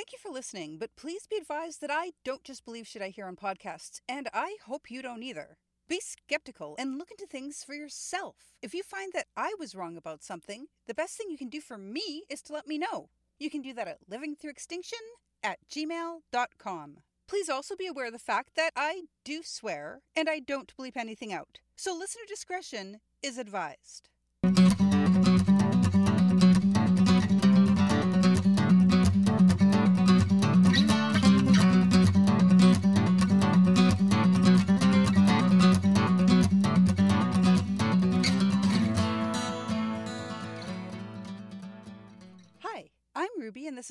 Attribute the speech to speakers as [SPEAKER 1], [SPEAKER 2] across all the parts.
[SPEAKER 1] Thank you for listening, but please be advised that I don't just believe shit I hear on podcasts, and I hope you don't either. Be skeptical and look into things for yourself. If you find that I was wrong about something, the best thing you can do for me is to let me know. You can do that at livingthroughextinction at gmail.com. Please also be aware of the fact that I do swear and I don't bleep anything out. So listener discretion is advised.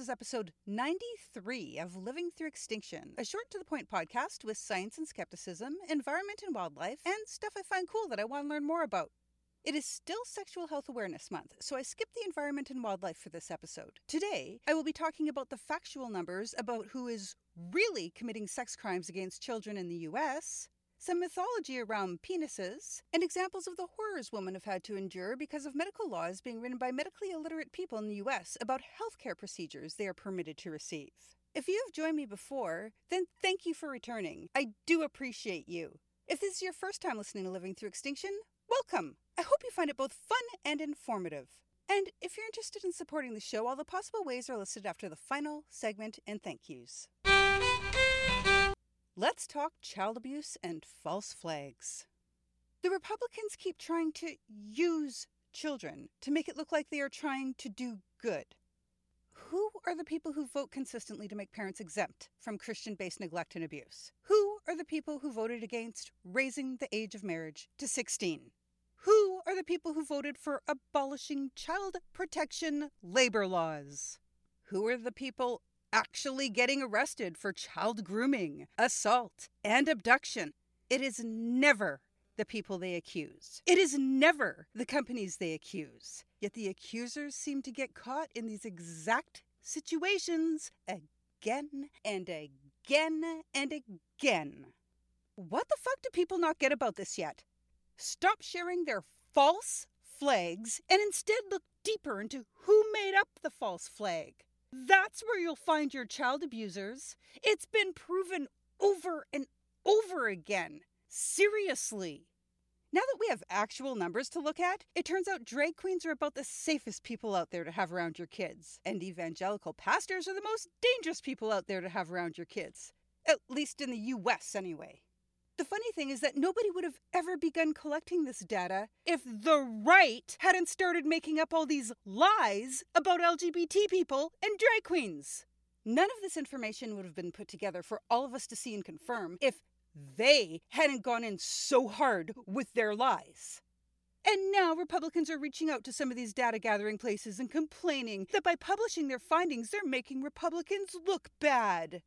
[SPEAKER 1] Is episode 93 of Living Through Extinction, a short to the point podcast with science and skepticism, environment and wildlife, and stuff I find cool that I want to learn more about. It is still Sexual Health Awareness Month, so I skipped the environment and wildlife for this episode. Today, I will be talking about the factual numbers about who is really committing sex crimes against children in the US, some mythology around penises, and examples of the horrors women have had to endure because of medical laws being written by medically illiterate people in the US about healthcare procedures they are permitted to receive. If you have joined me before, then thank you for returning. I do appreciate you. If this is your first time listening to Living Through Extinction, welcome. I hope you find it both fun and informative. And if you're interested in supporting the show, all the possible ways are listed after the final segment and thank yous. Let's talk child abuse and false flags. The Republicans keep trying to use children to make it look like they are trying to do good. Who are the people who vote consistently to make parents exempt from Christian based neglect and abuse? Who are the people who voted against raising the age of marriage to 16? Who are the people who voted for abolishing child protection labor laws? Who are the people actually getting arrested for child grooming, assault, and abduction? It is never the people they accuse. It is never the companies they accuse. Yet the accusers seem to get caught in these exact situations again and again and again. What the fuck do people not get about this yet? Stop sharing their false flags and instead look deeper into who made up the false flag. That's where you'll find your child abusers. It's been proven over and over again. Seriously. Now that we have actual numbers to look at, it turns out drag queens are about the safest people out there to have around your kids, and evangelical pastors are the most dangerous people out there to have around your kids. At least in the US, anyway. The funny thing is that nobody would have ever begun collecting this data if the right hadn't started making up all these lies about LGBT people and drag queens. None of this information would have been put together for all of us to see and confirm if they hadn't gone in so hard with their lies. And now Republicans are reaching out to some of these data gathering places and complaining that by publishing their findings, they're making Republicans look bad.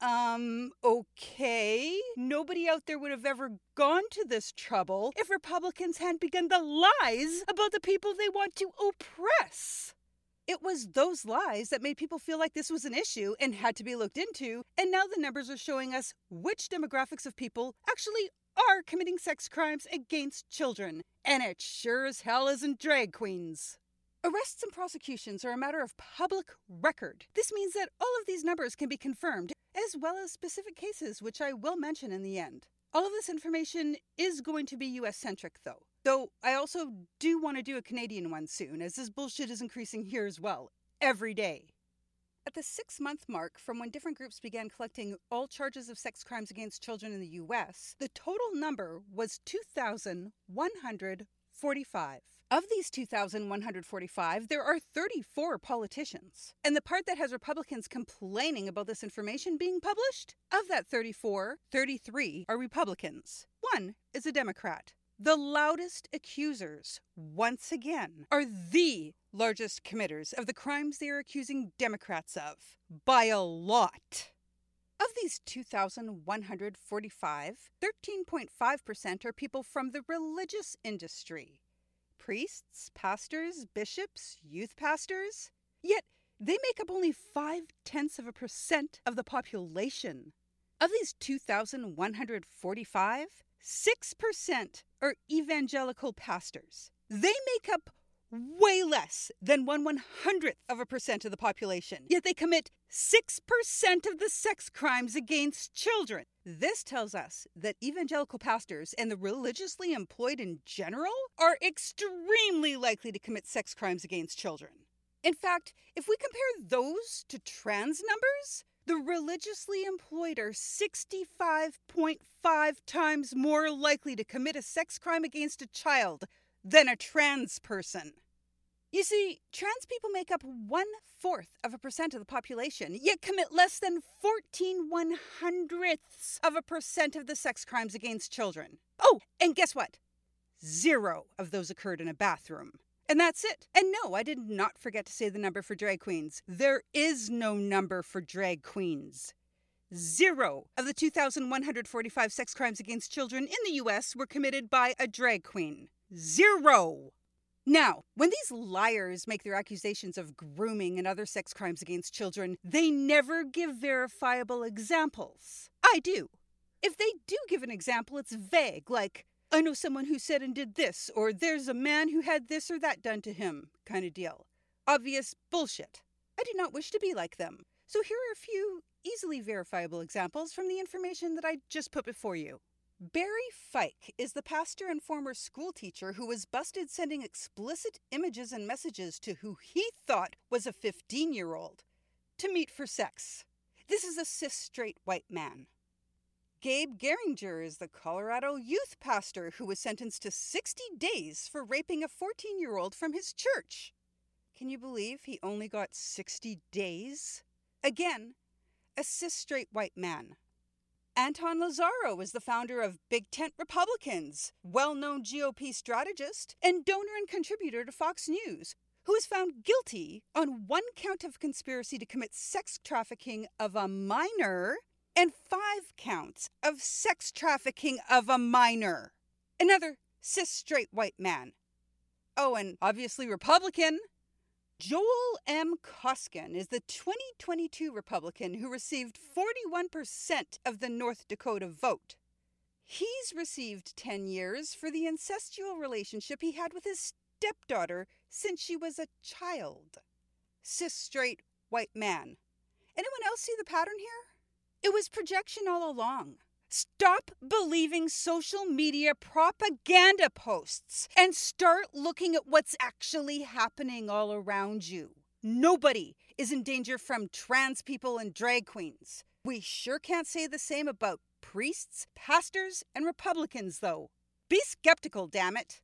[SPEAKER 1] Um, okay. Nobody out there would have ever gone to this trouble if Republicans hadn't begun the lies about the people they want to oppress. It was those lies that made people feel like this was an issue and had to be looked into, and now the numbers are showing us which demographics of people actually are committing sex crimes against children. And it sure as hell isn't drag queens. Arrests and prosecutions are a matter of public record. This means that all of these numbers can be confirmed, as well as specific cases, which I will mention in the end. All of this information is going to be US centric, though. Though I also do want to do a Canadian one soon, as this bullshit is increasing here as well, every day. At the six month mark from when different groups began collecting all charges of sex crimes against children in the US, the total number was 2,145. Of these 2,145, there are 34 politicians. And the part that has Republicans complaining about this information being published? Of that 34, 33 are Republicans. One is a Democrat. The loudest accusers, once again, are the largest committers of the crimes they are accusing Democrats of. By a lot. Of these 2,145, 13.5% are people from the religious industry priests, pastors, bishops, youth pastors. Yet they make up only five tenths of a percent of the population. Of these 2,145, 6% are evangelical pastors. They make up way less than one one hundredth of a percent of the population, yet they commit 6% of the sex crimes against children. This tells us that evangelical pastors and the religiously employed in general are extremely likely to commit sex crimes against children. In fact, if we compare those to trans numbers, the religiously employed are 65.5 times more likely to commit a sex crime against a child than a trans person. You see, trans people make up one fourth of a percent of the population, yet commit less than 14 one hundredths of a percent of the sex crimes against children. Oh, and guess what? Zero of those occurred in a bathroom. And that's it. And no, I did not forget to say the number for drag queens. There is no number for drag queens. Zero of the 2,145 sex crimes against children in the US were committed by a drag queen. Zero! Now, when these liars make their accusations of grooming and other sex crimes against children, they never give verifiable examples. I do. If they do give an example, it's vague, like, I know someone who said and did this, or there's a man who had this or that done to him, kind of deal. Obvious bullshit. I do not wish to be like them. So here are a few easily verifiable examples from the information that I just put before you. Barry Fike is the pastor and former schoolteacher who was busted sending explicit images and messages to who he thought was a 15 year old to meet for sex. This is a cis straight white man. Gabe Geringer is the Colorado youth pastor who was sentenced to 60 days for raping a 14 year old from his church. Can you believe he only got 60 days? Again, a cis straight white man. Anton Lazzaro is the founder of Big Tent Republicans, well known GOP strategist, and donor and contributor to Fox News, who was found guilty on one count of conspiracy to commit sex trafficking of a minor and five counts of sex trafficking of a minor. Another cis straight white man. Oh, and obviously Republican. Joel M. Koskin is the 2022 Republican who received 41% of the North Dakota vote. He's received 10 years for the incestual relationship he had with his stepdaughter since she was a child. Cis straight white man. Anyone else see the pattern here? It was projection all along. Stop believing social media propaganda posts and start looking at what's actually happening all around you. Nobody is in danger from trans people and drag queens. We sure can't say the same about priests, pastors, and Republicans, though. Be skeptical, damn it.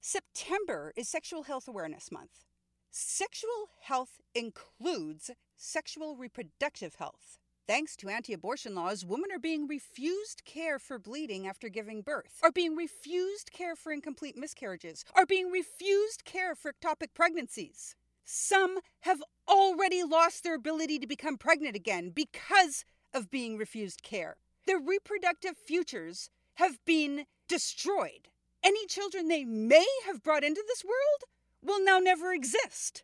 [SPEAKER 1] September is Sexual Health Awareness Month. Sexual health includes sexual reproductive health. Thanks to anti abortion laws, women are being refused care for bleeding after giving birth, are being refused care for incomplete miscarriages, are being refused care for ectopic pregnancies. Some have already lost their ability to become pregnant again because of being refused care. Their reproductive futures have been destroyed. Any children they may have brought into this world will now never exist.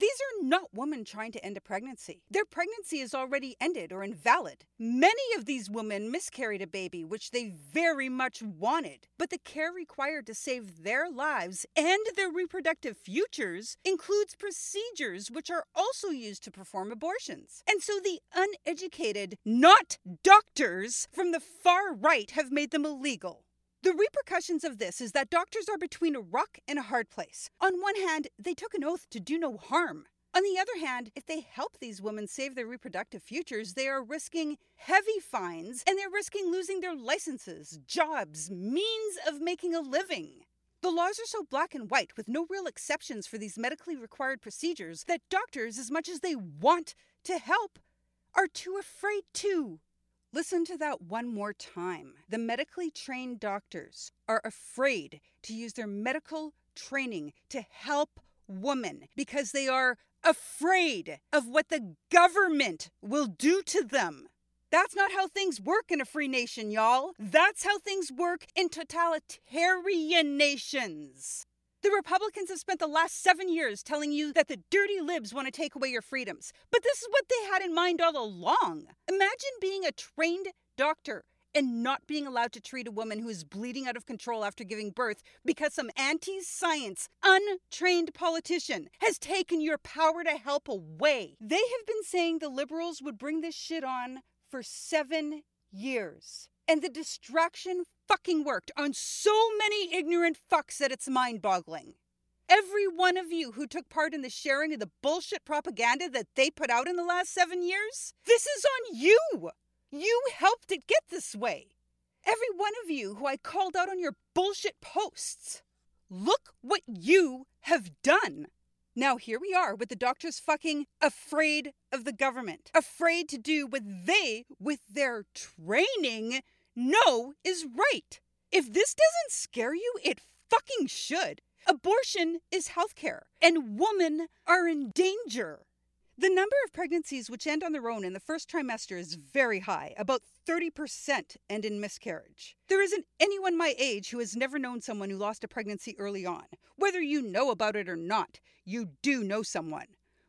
[SPEAKER 1] These are not women trying to end a pregnancy. Their pregnancy is already ended or invalid. Many of these women miscarried a baby, which they very much wanted. But the care required to save their lives and their reproductive futures includes procedures which are also used to perform abortions. And so the uneducated, not doctors, from the far right have made them illegal. The repercussions of this is that doctors are between a rock and a hard place. On one hand, they took an oath to do no harm. On the other hand, if they help these women save their reproductive futures, they are risking heavy fines and they're risking losing their licenses, jobs, means of making a living. The laws are so black and white with no real exceptions for these medically required procedures that doctors, as much as they want to help, are too afraid to. Listen to that one more time. The medically trained doctors are afraid to use their medical training to help women because they are afraid of what the government will do to them. That's not how things work in a free nation, y'all. That's how things work in totalitarian nations. The Republicans have spent the last seven years telling you that the dirty libs want to take away your freedoms. But this is what they had in mind all along. Imagine being a trained doctor and not being allowed to treat a woman who is bleeding out of control after giving birth because some anti science, untrained politician has taken your power to help away. They have been saying the liberals would bring this shit on for seven years. And the distraction fucking worked on so many ignorant fucks that it's mind boggling. Every one of you who took part in the sharing of the bullshit propaganda that they put out in the last seven years, this is on you! You helped it get this way. Every one of you who I called out on your bullshit posts. Look what you have done. Now, here we are with the doctors fucking afraid of the government, afraid to do what they, with their training, know is right. If this doesn't scare you, it fucking should. Abortion is healthcare, and women are in danger. The number of pregnancies which end on their own in the first trimester is very high. About 30% end in miscarriage. There isn't anyone my age who has never known someone who lost a pregnancy early on. Whether you know about it or not, you do know someone.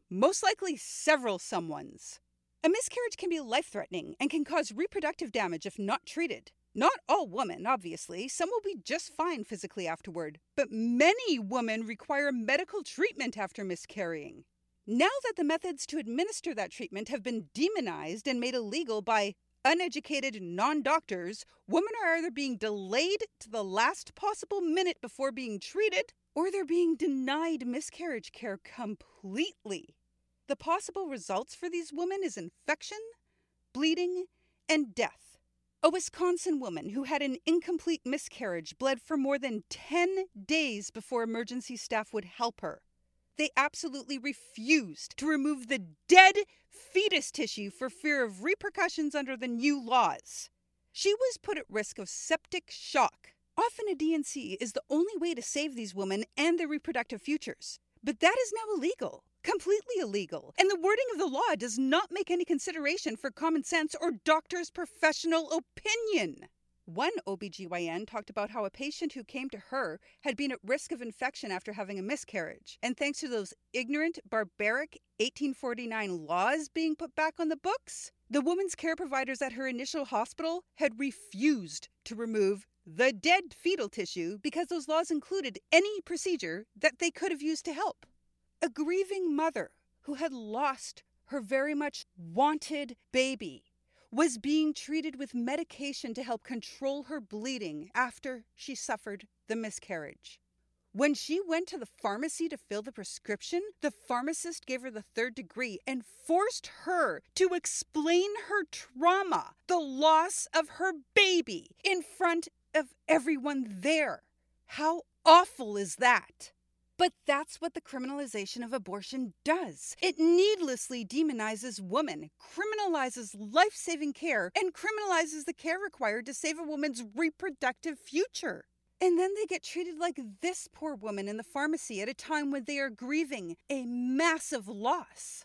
[SPEAKER 1] Most likely several someones. A miscarriage can be life threatening and can cause reproductive damage if not treated. Not all women, obviously. Some will be just fine physically afterward, but many women require medical treatment after miscarrying. Now that the methods to administer that treatment have been demonized and made illegal by uneducated non doctors, women are either being delayed to the last possible minute before being treated, or they're being denied miscarriage care completely. The possible results for these women is infection, bleeding, and death. A Wisconsin woman who had an incomplete miscarriage bled for more than 10 days before emergency staff would help her. They absolutely refused to remove the dead fetus tissue for fear of repercussions under the new laws. She was put at risk of septic shock. Often a D&C is the only way to save these women and their reproductive futures. But that is now illegal completely illegal, and the wording of the law does not make any consideration for common sense or doctor's professional opinion. One OBGYN talked about how a patient who came to her had been at risk of infection after having a miscarriage, and thanks to those ignorant, barbaric 1849 laws being put back on the books, the woman's care providers at her initial hospital had refused to remove the dead fetal tissue because those laws included any procedure that they could have used to help. A grieving mother who had lost her very much wanted baby was being treated with medication to help control her bleeding after she suffered the miscarriage. When she went to the pharmacy to fill the prescription, the pharmacist gave her the third degree and forced her to explain her trauma, the loss of her baby, in front of everyone there. How awful is that? But that's what the criminalization of abortion does. It needlessly demonizes women, criminalizes life saving care, and criminalizes the care required to save a woman's reproductive future. And then they get treated like this poor woman in the pharmacy at a time when they are grieving a massive loss.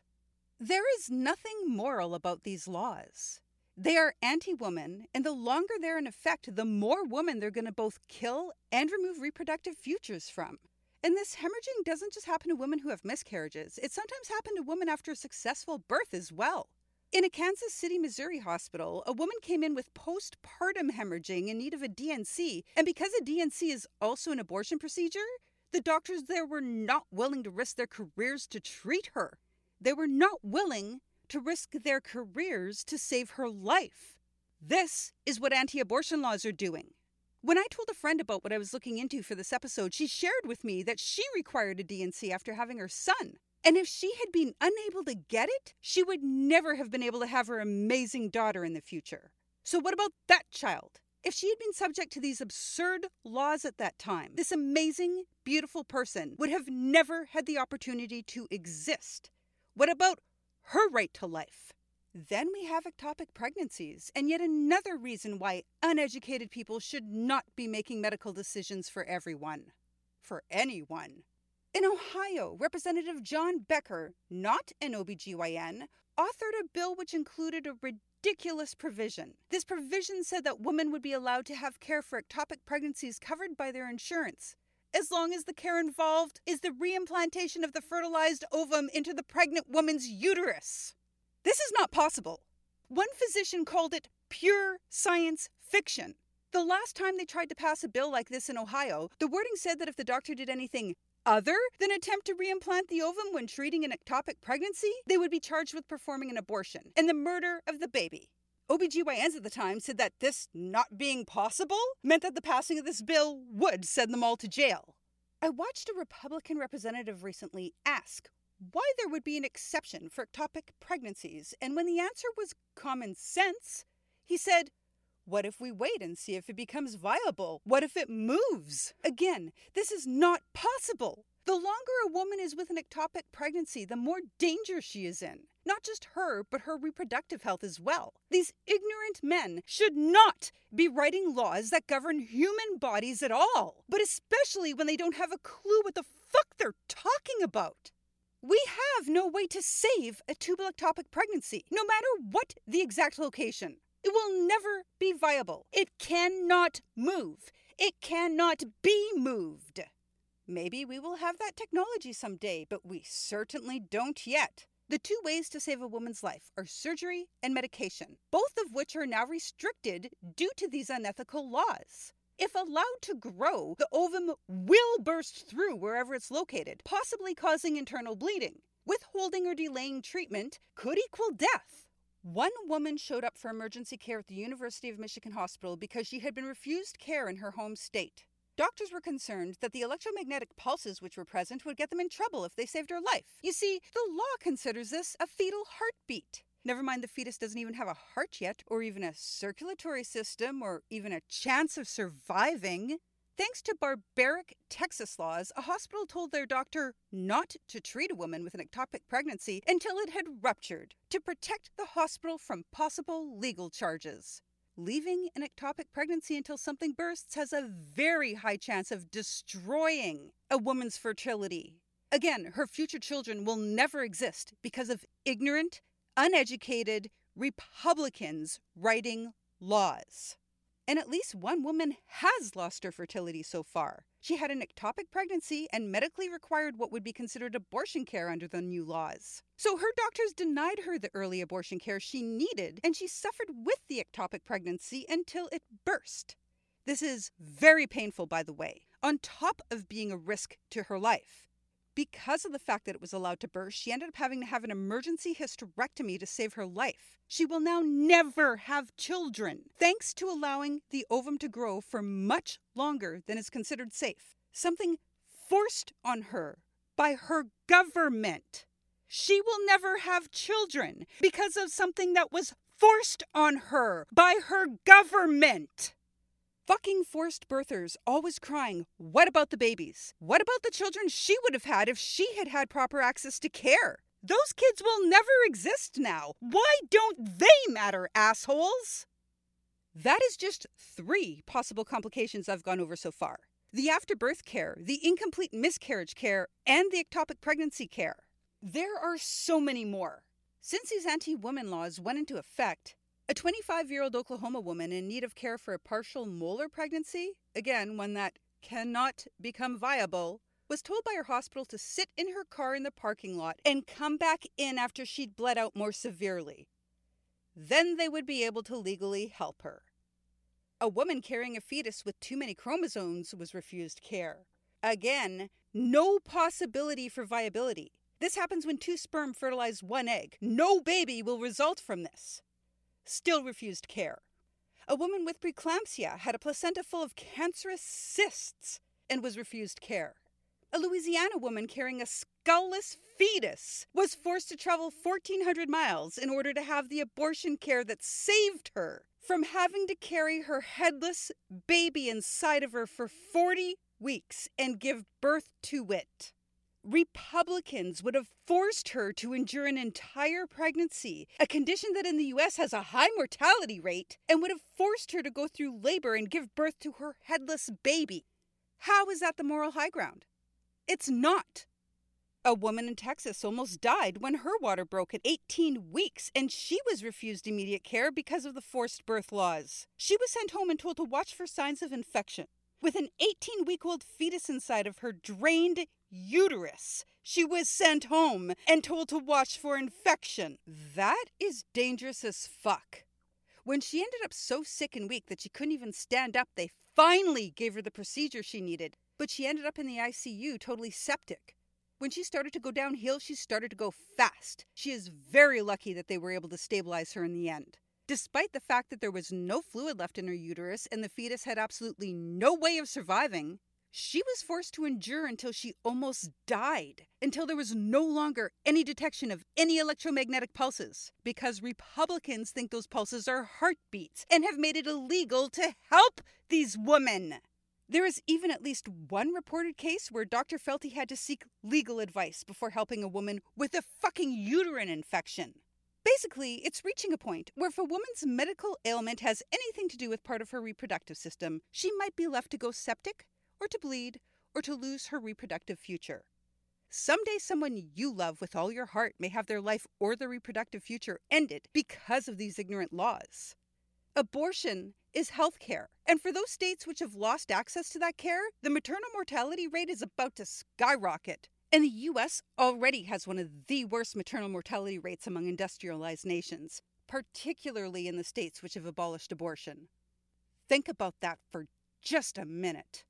[SPEAKER 1] There is nothing moral about these laws. They are anti woman, and the longer they're in effect, the more women they're going to both kill and remove reproductive futures from. And this hemorrhaging doesn't just happen to women who have miscarriages, it sometimes happens to women after a successful birth as well. In a Kansas City, Missouri hospital, a woman came in with postpartum hemorrhaging in need of a D&C, because a D&C is also an abortion procedure, the doctors there were not willing to risk their careers to treat her. They were not willing to risk their careers to save her life. This is what anti abortion laws are doing. When I told a friend about what I was looking into for this episode, she shared with me that she required a D&C after having her son. And if she had been unable to get it, she would never have been able to have her amazing daughter in the future. So, what about that child? If she had been subject to these absurd laws at that time, this amazing, beautiful person would have never had the opportunity to exist. What about her right to life? Then we have ectopic pregnancies, and yet another reason why uneducated people should not be making medical decisions for everyone. For anyone. In Ohio, Representative John Becker, not an OBGYN, authored a bill which included a ridiculous provision. This provision said that women would be allowed to have care for ectopic pregnancies covered by their insurance, as long as the care involved is the reimplantation of the fertilized ovum into the pregnant woman's uterus. This is not possible. One physician called it pure science fiction. The last time they tried to pass a bill like this in Ohio, the wording said that if the doctor did anything other than attempt to reimplant the ovum when treating an ectopic pregnancy, they would be charged with performing an abortion and the murder of the baby. OBGYNs at the time said that this not being possible meant that the passing of this bill would send them all to jail. I watched a Republican representative recently ask why there would be an exception for ectopic pregnancies, and when the answer was common sense, he said, What if we wait and see if it becomes viable? What if it moves? Again, this is not possible. The longer a woman is with an ectopic pregnancy, the more danger she is in. Not just her, but her reproductive health as well. These ignorant men should not be writing laws that govern human bodies at all, but especially when they don't have a clue what the fuck they're talking about. We have no way to save a tubal ectopic pregnancy, no matter what the exact location. It will never be viable. It cannot move. It cannot be moved. Maybe we will have that technology someday, but we certainly don't yet. The two ways to save a woman's life are surgery and medication, both of which are now restricted due to these unethical laws. If allowed to grow, the ovum will burst through wherever it's located, possibly causing internal bleeding. Withholding or delaying treatment could equal death. One woman showed up for emergency care at the University of Michigan Hospital because she had been refused care in her home state. Doctors were concerned that the electromagnetic pulses which were present would get them in trouble if they saved her life. You see, the law considers this a fetal heartbeat. Never mind the fetus doesn't even have a heart yet, or even a circulatory system, or even a chance of surviving. Thanks to barbaric Texas laws, a hospital told their doctor not to treat a woman with an ectopic pregnancy until it had ruptured to protect the hospital from possible legal charges. Leaving an ectopic pregnancy until something bursts has a very high chance of destroying a woman's fertility. Again, her future children will never exist because of ignorant, uneducated Republicans writing laws. And at least one woman has lost her fertility so far. She had an ectopic pregnancy and medically required what would be considered abortion care under the new laws. So her doctors denied her the early abortion care she needed, and she suffered with the ectopic pregnancy until it burst. This is very painful, by the way, on top of being a risk to her life. Because of the fact that it was allowed to burst, she ended up having to have an emergency hysterectomy to save her life. She will now never have children, thanks to allowing the ovum to grow for much longer than is considered safe. Something forced on her by her government. She will never have children because of something that was forced on her by her government. Fucking forced birthers always crying, What about the babies? What about the children she would have had if she had had proper access to care? Those kids will never exist now. Why don't they matter, assholes? That is just three possible complications I've gone over so far the afterbirth care, the incomplete miscarriage care, and the ectopic pregnancy care. There are so many more. Since these anti woman laws went into effect, a 25 year old Oklahoma woman in need of care for a partial molar pregnancy, again, one that cannot become viable, was told by her hospital to sit in her car in the parking lot and come back in after she'd bled out more severely. Then they would be able to legally help her. A woman carrying a fetus with too many chromosomes was refused care. Again, no possibility for viability. This happens when two sperm fertilize one egg. No baby will result from this still refused care. A woman with preeclampsia had a placenta full of cancerous cysts and was refused care. A Louisiana woman carrying a skullless fetus was forced to travel 1,400 miles in order to have the abortion care that saved her from having to carry her headless baby inside of her for 40 weeks and give birth to it. Republicans would have forced her to endure an entire pregnancy, a condition that in the US has a high mortality rate, and would have forced her to go through labor and give birth to her headless baby. How is that the moral high ground? It's not. A woman in Texas almost died when her water broke at 18 weeks, and she was refused immediate care because of the forced birth laws. She was sent home and told to watch for signs of infection. With an 18 week old fetus inside of her drained uterus, she was sent home and told to watch for infection. That is dangerous as fuck. When she ended up so sick and weak that she couldn't even stand up, they finally gave her the procedure she needed, but she ended up in the ICU totally septic. When she started to go downhill, she started to go fast. She is very lucky that they were able to stabilize her in the end. Despite the fact that there was no fluid left in her uterus and the fetus had absolutely no way of surviving, she was forced to endure until she almost died, until there was no longer any detection of any electromagnetic pulses, because Republicans think those pulses are heartbeats and have made it illegal to help these women. There is even at least one reported case where Dr. Felty had to seek legal advice before helping a woman with a fucking uterine infection. Basically, it's reaching a point where if a woman's medical ailment has anything to do with part of her reproductive system, she might be left to go septic or to bleed, or to lose her reproductive future. Someday, someone you love with all your heart may have their life or their reproductive future ended because of these ignorant laws. Abortion is health care, and for those states which have lost access to that care, the maternal mortality rate is about to skyrocket. And the US already has one of the worst maternal mortality rates among industrialized nations, particularly in the states which have abolished abortion. Think about that for just a minute.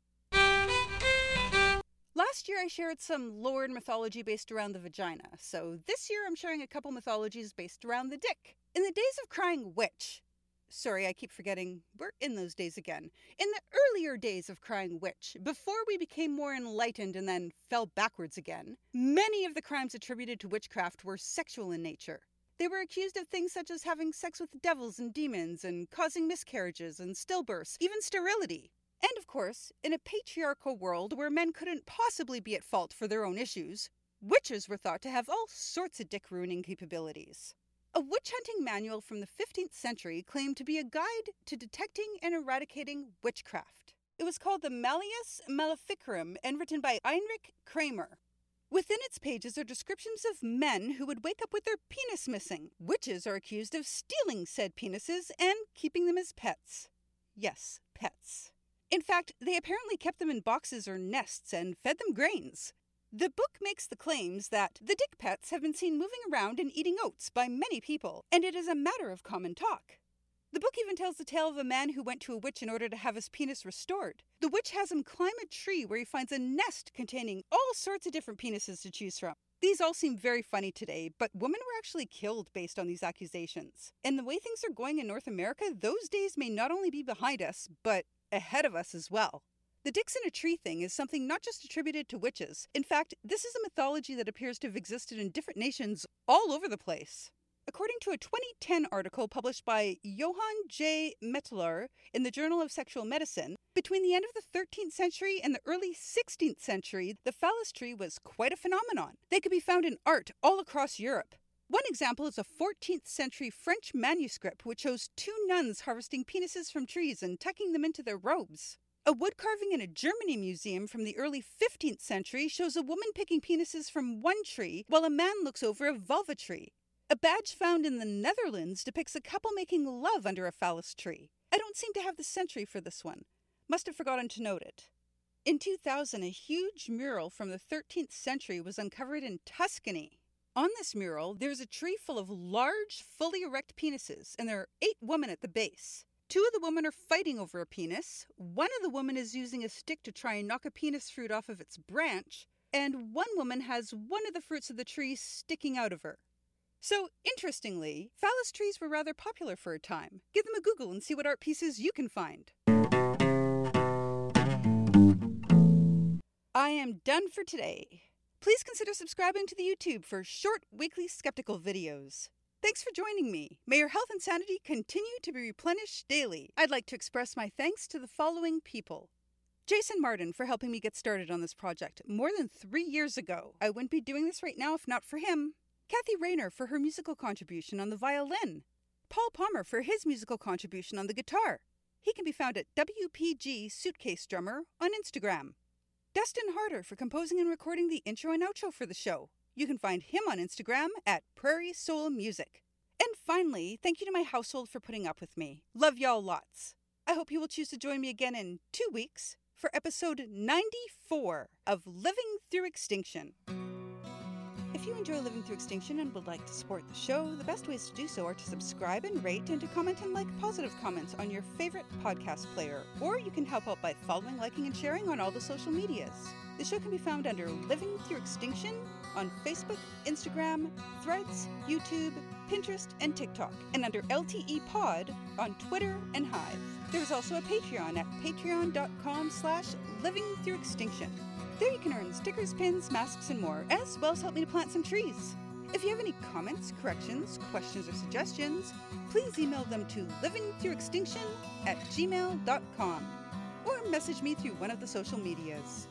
[SPEAKER 1] Last year I shared some lore and mythology based around the vagina, so this year I'm sharing a couple mythologies based around the dick. In the days of Crying Witch, sorry, I keep forgetting, we're in those days again. In the earlier days of Crying Witch, before we became more enlightened and then fell backwards again, many of the crimes attributed to witchcraft were sexual in nature. They were accused of things such as having sex with devils and demons and causing miscarriages and stillbirths, even sterility. And of course, in a patriarchal world where men couldn't possibly be at fault for their own issues, witches were thought to have all sorts of dick ruining capabilities. A witch hunting manual from the 15th century claimed to be a guide to detecting and eradicating witchcraft. It was called the Malleus Maleficarum and written by Heinrich Kramer. Within its pages are descriptions of men who would wake up with their penis missing. Witches are accused of stealing said penises and keeping them as pets. Yes, pets. In fact, they apparently kept them in boxes or nests and fed them grains. The book makes the claims that the dick pets have been seen moving around and eating oats by many people, and it is a matter of common talk. The book even tells the tale of a man who went to a witch in order to have his penis restored. The witch has him climb a tree where he finds a nest containing all sorts of different penises to choose from. These all seem very funny today, but women were actually killed based on these accusations. And the way things are going in North America, those days may not only be behind us, but ahead of us as well. The dicks in a tree thing is something not just attributed to witches. In fact, this is a mythology that appears to have existed in different nations all over the place. According to a 2010 article published by Johan J. Mattelaer in the Journal of Sexual Medicine, between the end of the 13th century and the early 16th century, the phallus tree was quite a phenomenon. They could be found in art all across Europe. One example is a 14th century French manuscript which shows two nuns harvesting penises from trees and tucking them into their robes. A wood carving in a Germany museum from the early 15th century shows a woman picking penises from one tree while a man looks over a vulva tree. A badge found in the Netherlands depicts a couple making love under a phallus tree. I don't seem to have the century for this one. Must have forgotten to note it. In 2000, a huge mural from the 13th century was uncovered in Tuscany. On this mural, there's a tree full of large, fully erect penises, and there are eight women at the base. Two of the women are fighting over a penis, one of the women is using a stick to try and knock a penis fruit off of its branch, and one woman has one of the fruits of the tree sticking out of her. So, interestingly, phallus trees were rather popular for a time. Give them a Google and see what art pieces you can find. I am done for today. Please consider subscribing to the YouTube for short weekly skeptical videos. Thanks for joining me. May your health and sanity continue to be replenished daily. I'd like to express my thanks to the following people. Jason Martin for helping me get started on this project more than three years ago. I wouldn't be doing this right now if not for him. Kathy Rayner for her musical contribution on the violin. Paul Palmer for his musical contribution on the guitar. He can be found at WPG Suitcase Drummer on Instagram. Dustin Harder for composing and recording the intro and outro for the show. You can find him on Instagram at Prairie Soul Music. And finally, thank you to my household for putting up with me. Love y'all lots. I hope you will choose to join me again in two weeks for episode 94 of Living Through Extinction. If you enjoy Living Through Extinction and would like to support the show, the best ways to do so are to subscribe and rate and to comment and like positive comments on your favorite podcast player. Or you can help out by following, liking, and sharing on all the social medias. The show can be found under Living Through Extinction on Facebook, Instagram, Threads, YouTube, Pinterest, and TikTok, and under LTE Pod on Twitter and Hive. There is also a Patreon at patreon.com slash living through extinction. There you can earn stickers, pins, masks, and more, as well as help me to plant some trees. If you have any comments, corrections, questions, or suggestions, please email them to livingthroughextinction at gmail.com or message me through one of the social medias.